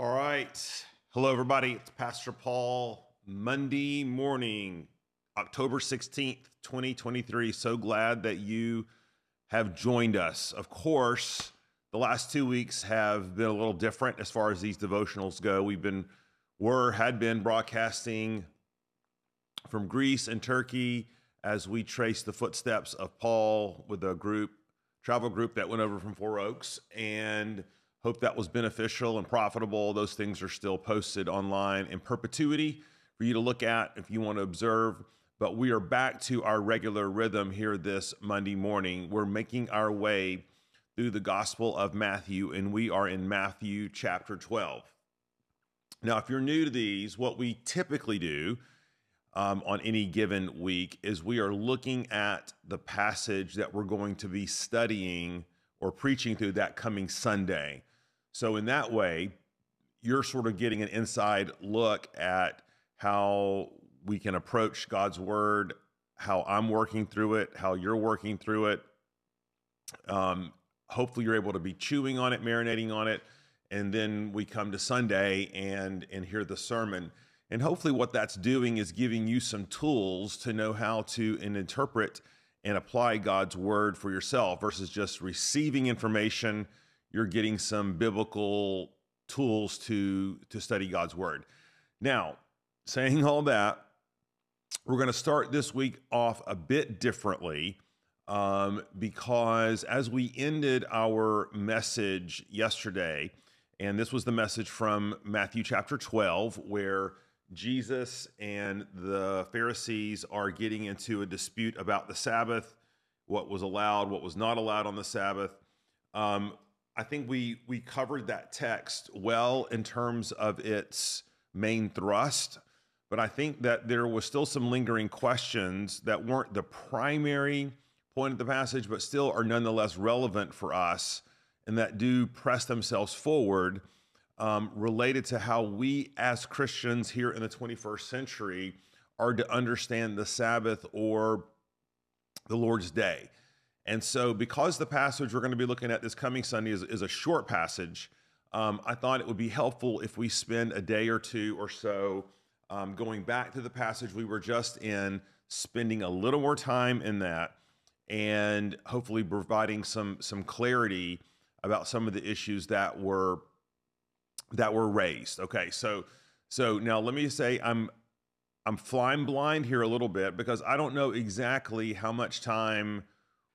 All right. Hello, everybody. It's Pastor Paul. Monday morning, October 16th, 2023. So glad that you have joined us. Of course, the last two weeks have been a little different as far as these devotionals go. We've been, were, had been broadcasting from Greece and Turkey as we trace the footsteps of Paul with a group, travel group that went over from Four Oaks. And Hope that was beneficial and profitable. Those things are still posted online in perpetuity for you to look at if you want to observe. But we are back to our regular rhythm here this Monday morning. We're making our way through the Gospel of Matthew, and we are in Matthew chapter 12. Now, if you're new to these, what we typically do um, on any given week is we are looking at the passage that we're going to be studying or preaching through that coming Sunday. So, in that way, you're sort of getting an inside look at how we can approach God's word, how I'm working through it, how you're working through it. Um, hopefully, you're able to be chewing on it, marinating on it, and then we come to Sunday and and hear the sermon. And hopefully, what that's doing is giving you some tools to know how to and interpret and apply God's word for yourself versus just receiving information you're getting some biblical tools to to study God's word. Now, saying all that, we're going to start this week off a bit differently um, because as we ended our message yesterday, and this was the message from Matthew chapter 12, where Jesus and the Pharisees are getting into a dispute about the Sabbath, what was allowed, what was not allowed on the Sabbath. Um, I think we we covered that text well in terms of its main thrust, but I think that there was still some lingering questions that weren't the primary point of the passage, but still are nonetheless relevant for us and that do press themselves forward um, related to how we as Christians here in the 21st century are to understand the Sabbath or the Lord's Day. And so, because the passage we're going to be looking at this coming Sunday is, is a short passage, um, I thought it would be helpful if we spend a day or two or so um, going back to the passage we were just in, spending a little more time in that, and hopefully providing some some clarity about some of the issues that were that were raised. Okay, so so now let me say I'm I'm flying blind here a little bit because I don't know exactly how much time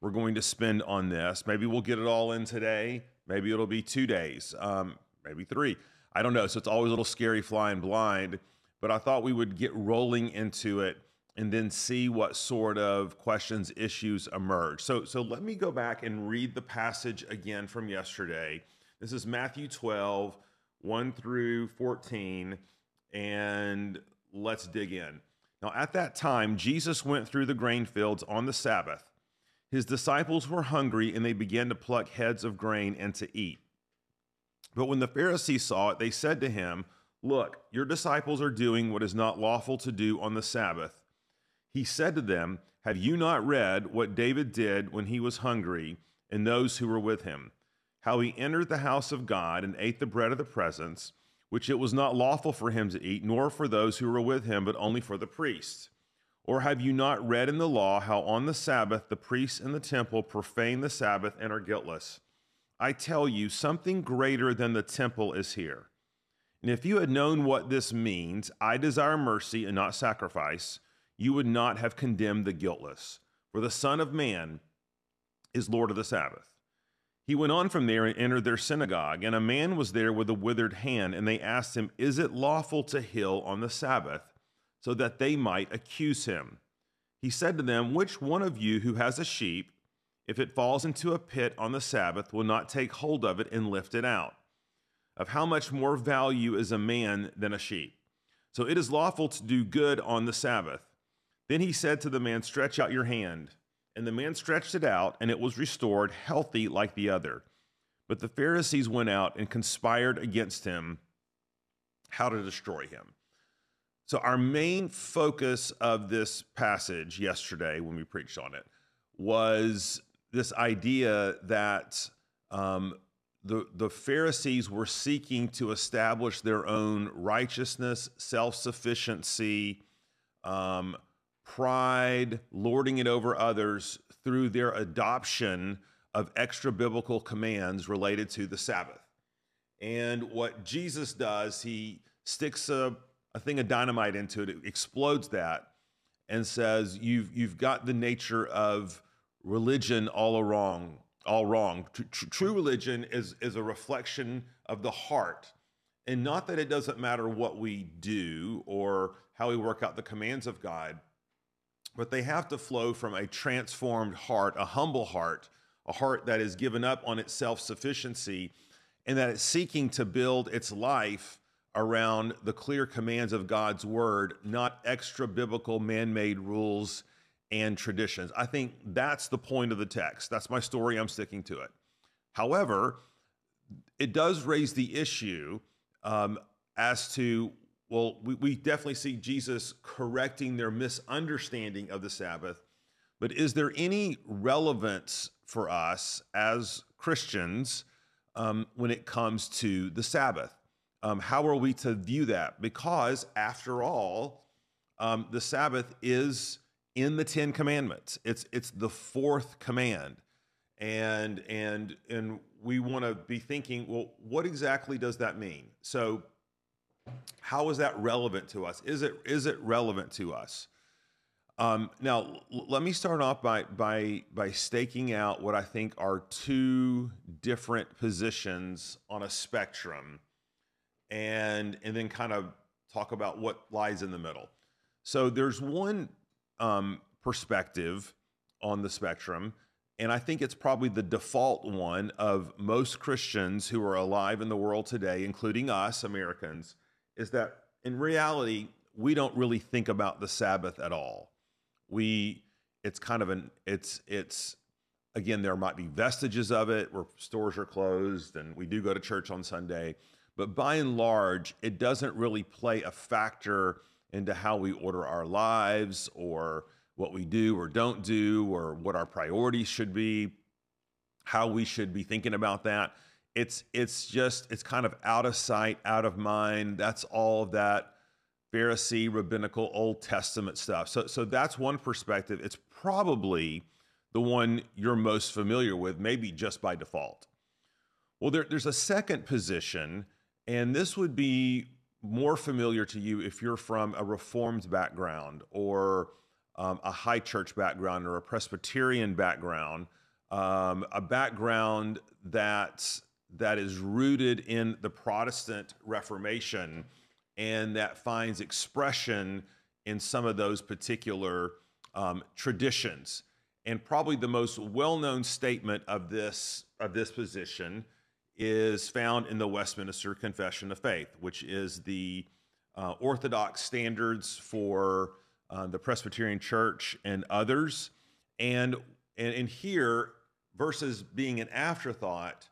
we're going to spend on this. Maybe we'll get it all in today. Maybe it'll be two days, um, maybe three. I don't know. So it's always a little scary flying blind, but I thought we would get rolling into it and then see what sort of questions, issues emerge. So, so let me go back and read the passage again from yesterday. This is Matthew 12, 1 through 14, and let's dig in. Now, at that time, Jesus went through the grain fields on the Sabbath. His disciples were hungry, and they began to pluck heads of grain and to eat. But when the Pharisees saw it, they said to him, Look, your disciples are doing what is not lawful to do on the Sabbath. He said to them, Have you not read what David did when he was hungry, and those who were with him? How he entered the house of God and ate the bread of the presence, which it was not lawful for him to eat, nor for those who were with him, but only for the priests. Or have you not read in the law how on the Sabbath the priests in the temple profane the Sabbath and are guiltless? I tell you, something greater than the temple is here. And if you had known what this means, I desire mercy and not sacrifice, you would not have condemned the guiltless. For the Son of Man is Lord of the Sabbath. He went on from there and entered their synagogue, and a man was there with a withered hand, and they asked him, Is it lawful to heal on the Sabbath? So that they might accuse him. He said to them, Which one of you who has a sheep, if it falls into a pit on the Sabbath, will not take hold of it and lift it out? Of how much more value is a man than a sheep? So it is lawful to do good on the Sabbath. Then he said to the man, Stretch out your hand. And the man stretched it out, and it was restored, healthy like the other. But the Pharisees went out and conspired against him how to destroy him. So, our main focus of this passage yesterday when we preached on it was this idea that um, the, the Pharisees were seeking to establish their own righteousness, self sufficiency, um, pride, lording it over others through their adoption of extra biblical commands related to the Sabbath. And what Jesus does, he sticks a, a thing of dynamite into it, it explodes that, and says, You've, you've got the nature of religion all wrong. All wrong. True religion is, is a reflection of the heart. And not that it doesn't matter what we do or how we work out the commands of God, but they have to flow from a transformed heart, a humble heart, a heart that is given up on its self sufficiency and that it's seeking to build its life around the clear commands of God's word, not extra biblical man made rules and traditions. I think that's the point of the text. That's my story. I'm sticking to it. However, it does raise the issue um, as to, well, we, we definitely see Jesus correcting their misunderstanding of the Sabbath, but is there any relevance for us as Christians um, when it comes to the Sabbath? Um, how are we to view that? Because after all, um, the Sabbath is in the Ten Commandments. It's it's the fourth command, and and and we want to be thinking, well, what exactly does that mean? So, how is that relevant to us? Is it is it relevant to us? Um, now, l- let me start off by by by staking out what I think are two different positions on a spectrum, and and then kind of talk about what lies in the middle. So there's one um, perspective on the spectrum, and I think it's probably the default one of most Christians who are alive in the world today, including us Americans, is that in reality we don't really think about the Sabbath at all we it's kind of an it's it's again there might be vestiges of it where stores are closed and we do go to church on Sunday, but by and large it doesn't really play a factor into how we order our lives or what we do or don't do or what our priorities should be, how we should be thinking about that. It's it's just it's kind of out of sight, out of mind. That's all of that Pharisee, rabbinical, Old Testament stuff. So, so that's one perspective. It's probably the one you're most familiar with, maybe just by default. Well, there, there's a second position, and this would be more familiar to you if you're from a Reformed background or um, a high church background or a Presbyterian background, um, a background that that is rooted in the Protestant Reformation and that finds expression in some of those particular um, traditions. And probably the most well-known statement of this of this position is found in the Westminster Confession of Faith, which is the uh, orthodox standards for uh, the Presbyterian Church and others. And, and and here, versus being an afterthought,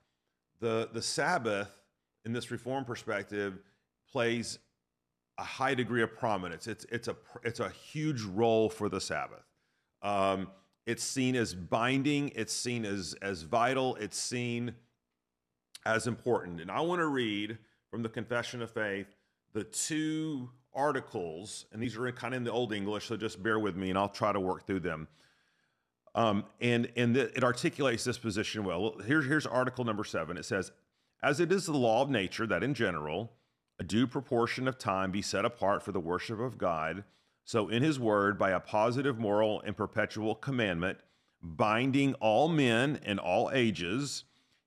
the the Sabbath in this Reform perspective plays a high degree of prominence. It's it's a it's a huge role for the Sabbath. Um, it's seen as binding. It's seen as as vital. It's seen as important. And I want to read from the Confession of Faith the two articles, and these are kind of in the Old English, so just bear with me, and I'll try to work through them. Um, and and the, it articulates this position well. Here's here's article number seven. It says, "As it is the law of nature that in general." a due proportion of time be set apart for the worship of God. So, in his word, by a positive moral and perpetual commandment, binding all men in all ages,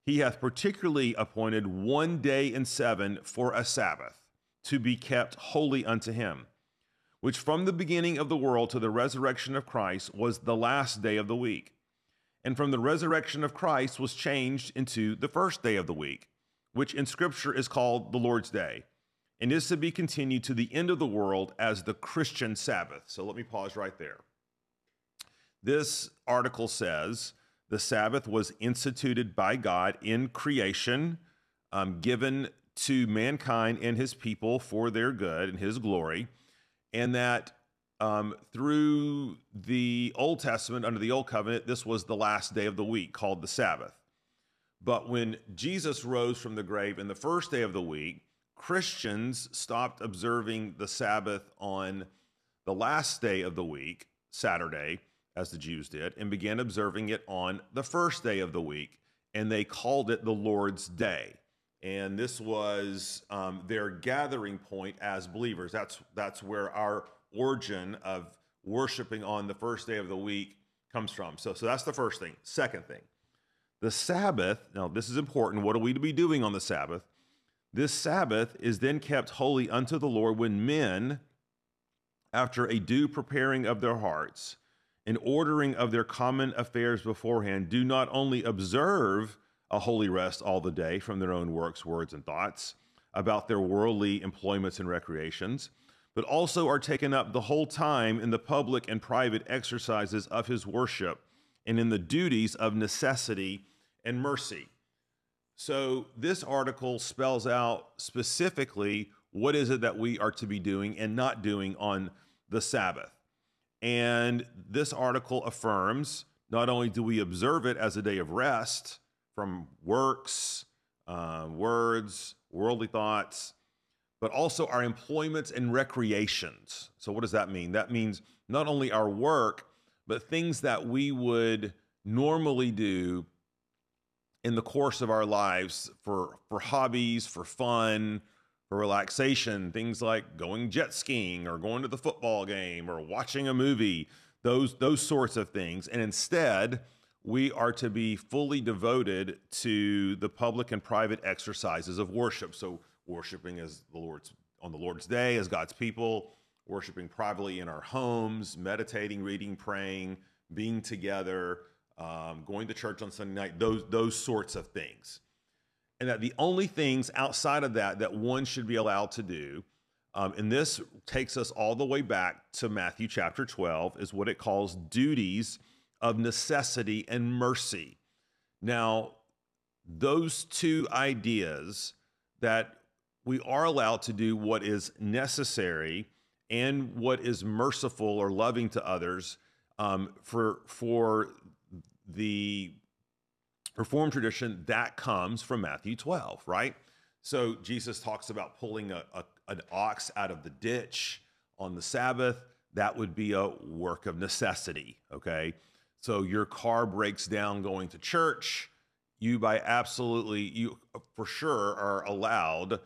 he hath particularly appointed one day in seven for a Sabbath to be kept holy unto him, which from the beginning of the world to the resurrection of Christ was the last day of the week. And from the resurrection of Christ was changed into the first day of the week, which in Scripture is called the Lord's Day and is to be continued to the end of the world as the Christian Sabbath. So let me pause right there. This article says the Sabbath was instituted by God in creation, um, given to mankind and his people for their good and his glory, and that um, through the Old Testament, under the Old Covenant, this was the last day of the week called the Sabbath. But when Jesus rose from the grave in the first day of the week, Christians stopped observing the Sabbath on the last day of the week, Saturday, as the Jews did, and began observing it on the first day of the week. And they called it the Lord's Day. And this was um, their gathering point as believers. That's, that's where our origin of worshiping on the first day of the week comes from. So, so that's the first thing. Second thing, the Sabbath, now this is important. What are we to be doing on the Sabbath? This Sabbath is then kept holy unto the Lord when men, after a due preparing of their hearts and ordering of their common affairs beforehand, do not only observe a holy rest all the day from their own works, words, and thoughts about their worldly employments and recreations, but also are taken up the whole time in the public and private exercises of his worship and in the duties of necessity and mercy. So, this article spells out specifically what is it that we are to be doing and not doing on the Sabbath. And this article affirms not only do we observe it as a day of rest from works, uh, words, worldly thoughts, but also our employments and recreations. So, what does that mean? That means not only our work, but things that we would normally do in the course of our lives for for hobbies, for fun, for relaxation, things like going jet skiing or going to the football game or watching a movie, those those sorts of things. And instead, we are to be fully devoted to the public and private exercises of worship. So worshiping as the Lord's on the Lord's day as God's people, worshiping privately in our homes, meditating, reading, praying, being together, um, going to church on Sunday night, those those sorts of things, and that the only things outside of that that one should be allowed to do, um, and this takes us all the way back to Matthew chapter twelve, is what it calls duties of necessity and mercy. Now, those two ideas that we are allowed to do what is necessary and what is merciful or loving to others um, for for the Reformed tradition that comes from Matthew 12, right? So Jesus talks about pulling a, a, an ox out of the ditch on the Sabbath. That would be a work of necessity, okay? So your car breaks down going to church. You, by absolutely, you for sure are allowed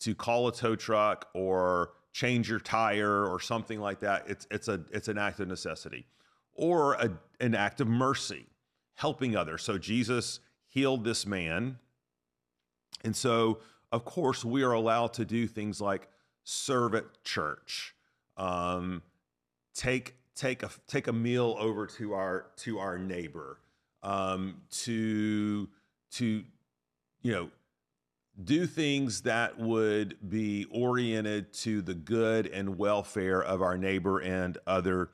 to call a tow truck or change your tire or something like that. It's it's a it's an act of necessity or a, an act of mercy helping others. So Jesus healed this man. And so, of course, we are allowed to do things like serve at church, um, take take a take a meal over to our to our neighbor, um, to to you know do things that would be oriented to the good and welfare of our neighbor and other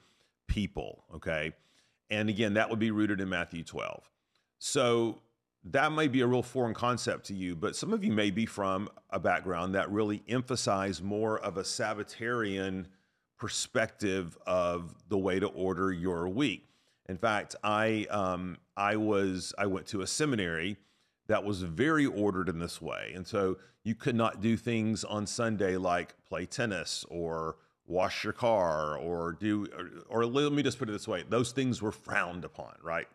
people. Okay. And again, that would be rooted in Matthew 12. So that might be a real foreign concept to you, but some of you may be from a background that really emphasize more of a Sabbatarian perspective of the way to order your week. In fact, I um, I was I went to a seminary that was very ordered in this way, and so you could not do things on Sunday like play tennis or wash your car or do or, or, let me just put it this way those things were frowned upon right?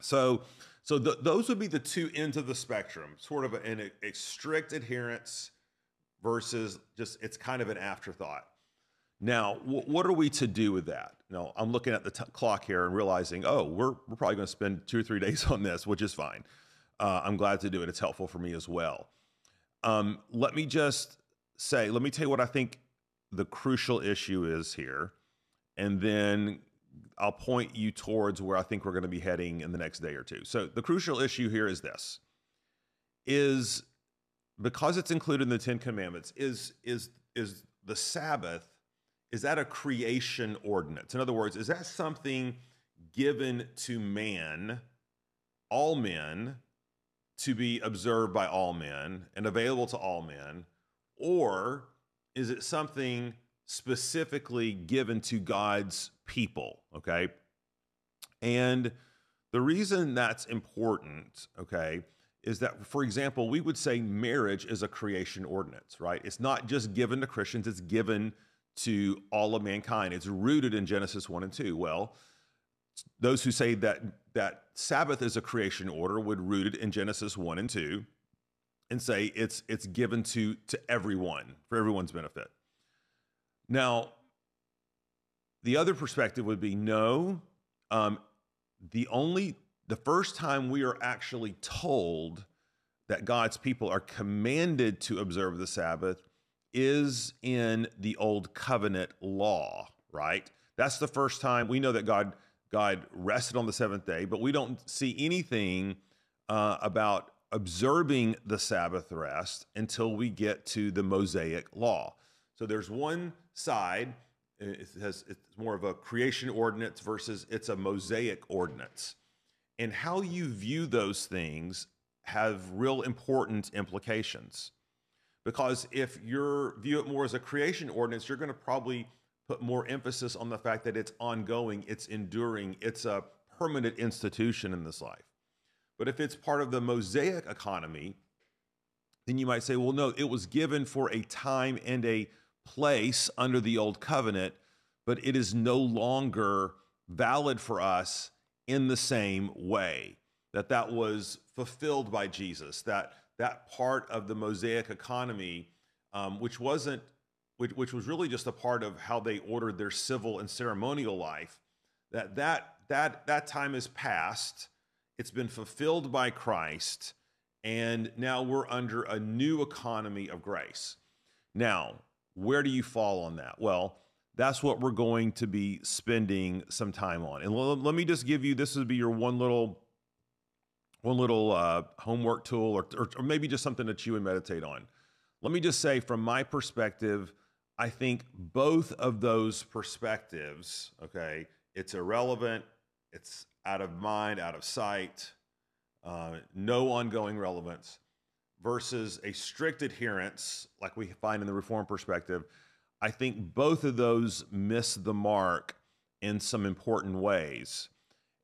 So so the, those would be the two ends of the spectrum sort of an a, strict adherence versus just it's kind of an afterthought. Now what are we to do with that? Now i'm looking at the clock here and realizing oh we're, we're probably going to spend two or three days on this which is fine. Uh, i'm glad to do it. It's helpful for me as well. Um, let me just say let me tell you what i think the crucial issue is here. And then I'll point you towards where I think we're going to be heading in the next day or two. So the crucial issue here is this is because it's included in the 10 commandments is is is the Sabbath is that a creation ordinance? In other words, is that something given to man, all men, to be observed by all men and available to all men? Or is it something specifically given to God's people? Okay. And The reason that's important, okay, is that, for example, we would say marriage is a creation ordinance, right? It's not just given to Christians, it's given to all of mankind. It's rooted in Genesis 1 and 2. Well, those who say that that Sabbath is a creation order would root it in Genesis 1 and 2 and say it's it's given to to everyone for everyone's benefit. Now, the other perspective would be no. Um, the only the first time we are actually told that God's people are commanded to observe the Sabbath is in the old covenant law, right? That's the first time we know that God God rested on the seventh day, but we don't see anything uh, about observing the Sabbath rest until we get to the Mosaic law. So there's one side, it has, it's more of a creation ordinance versus it's a Mosaic ordinance. And how you view those things have real important implications. Because if you view it more as a creation ordinance, you're going to probably put more emphasis on the fact that it's ongoing, it's enduring, it's a permanent institution in this life. But if it's part of the Mosaic economy, then you might say, well, no, it was given for a time and a place under the old covenant, but it is no longer valid for us in the same way. That that was fulfilled by Jesus. That that part of the Mosaic economy, um, which wasn't, which, which was really just a part of how they ordered their civil and ceremonial life, that that that that time is past. It's been fulfilled by Christ, and now we're under a new economy of grace. Now, where do you fall on that? Well, that's what we're going to be spending some time on. And l- let me just give you this would be your one little one little uh, homework tool or, or, or maybe just something that you would meditate on. Let me just say, from my perspective, I think both of those perspectives, okay, it's irrelevant, it's out of mind, out of sight, uh, no ongoing relevance, versus a strict adherence, like we find in the Reform perspective. I think both of those miss the mark in some important ways.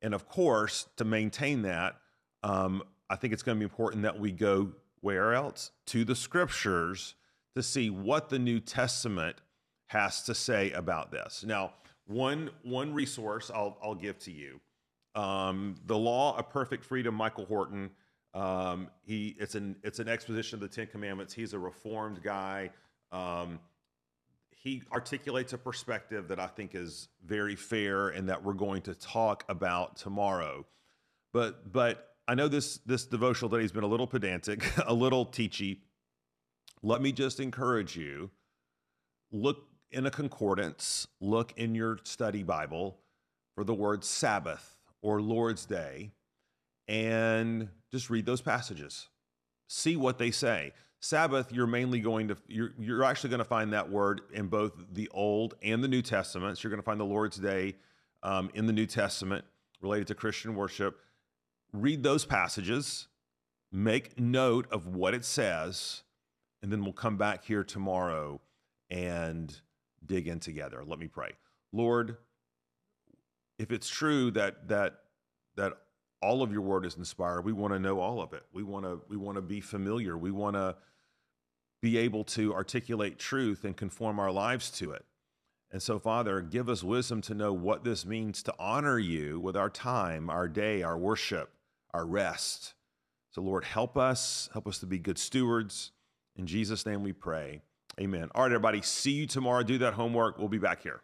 And of course, to maintain that, um, I think it's going to be important that we go where else? To the scriptures to see what the New Testament has to say about this. Now, one one resource I'll I'll give to you, um, the Law of Perfect Freedom, Michael Horton. Um, he it's an it's an exposition of the Ten Commandments. He's a reformed guy. Um, he articulates a perspective that I think is very fair and that we're going to talk about tomorrow. But but I know this this devotional today has been a little pedantic, a little teachy. Let me just encourage you look in a concordance, look in your study Bible for the word Sabbath or Lord's Day and just read those passages. See what they say. Sabbath, you're mainly going to you're you're actually going to find that word in both the Old and the New Testaments. You're going to find the Lord's Day um, in the New Testament related to Christian worship read those passages, make note of what it says, and then we'll come back here tomorrow and dig in together. Let me pray. Lord, if it's true that that that all of your word is inspired, we want to know all of it. We want to we want to be familiar. We want to be able to articulate truth and conform our lives to it. And so, Father, give us wisdom to know what this means to honor you with our time, our day, our worship our rest. So, Lord, help us. Help us to be good stewards. In Jesus' name we pray. Amen. All right, everybody. See you tomorrow. Do that homework. We'll be back here.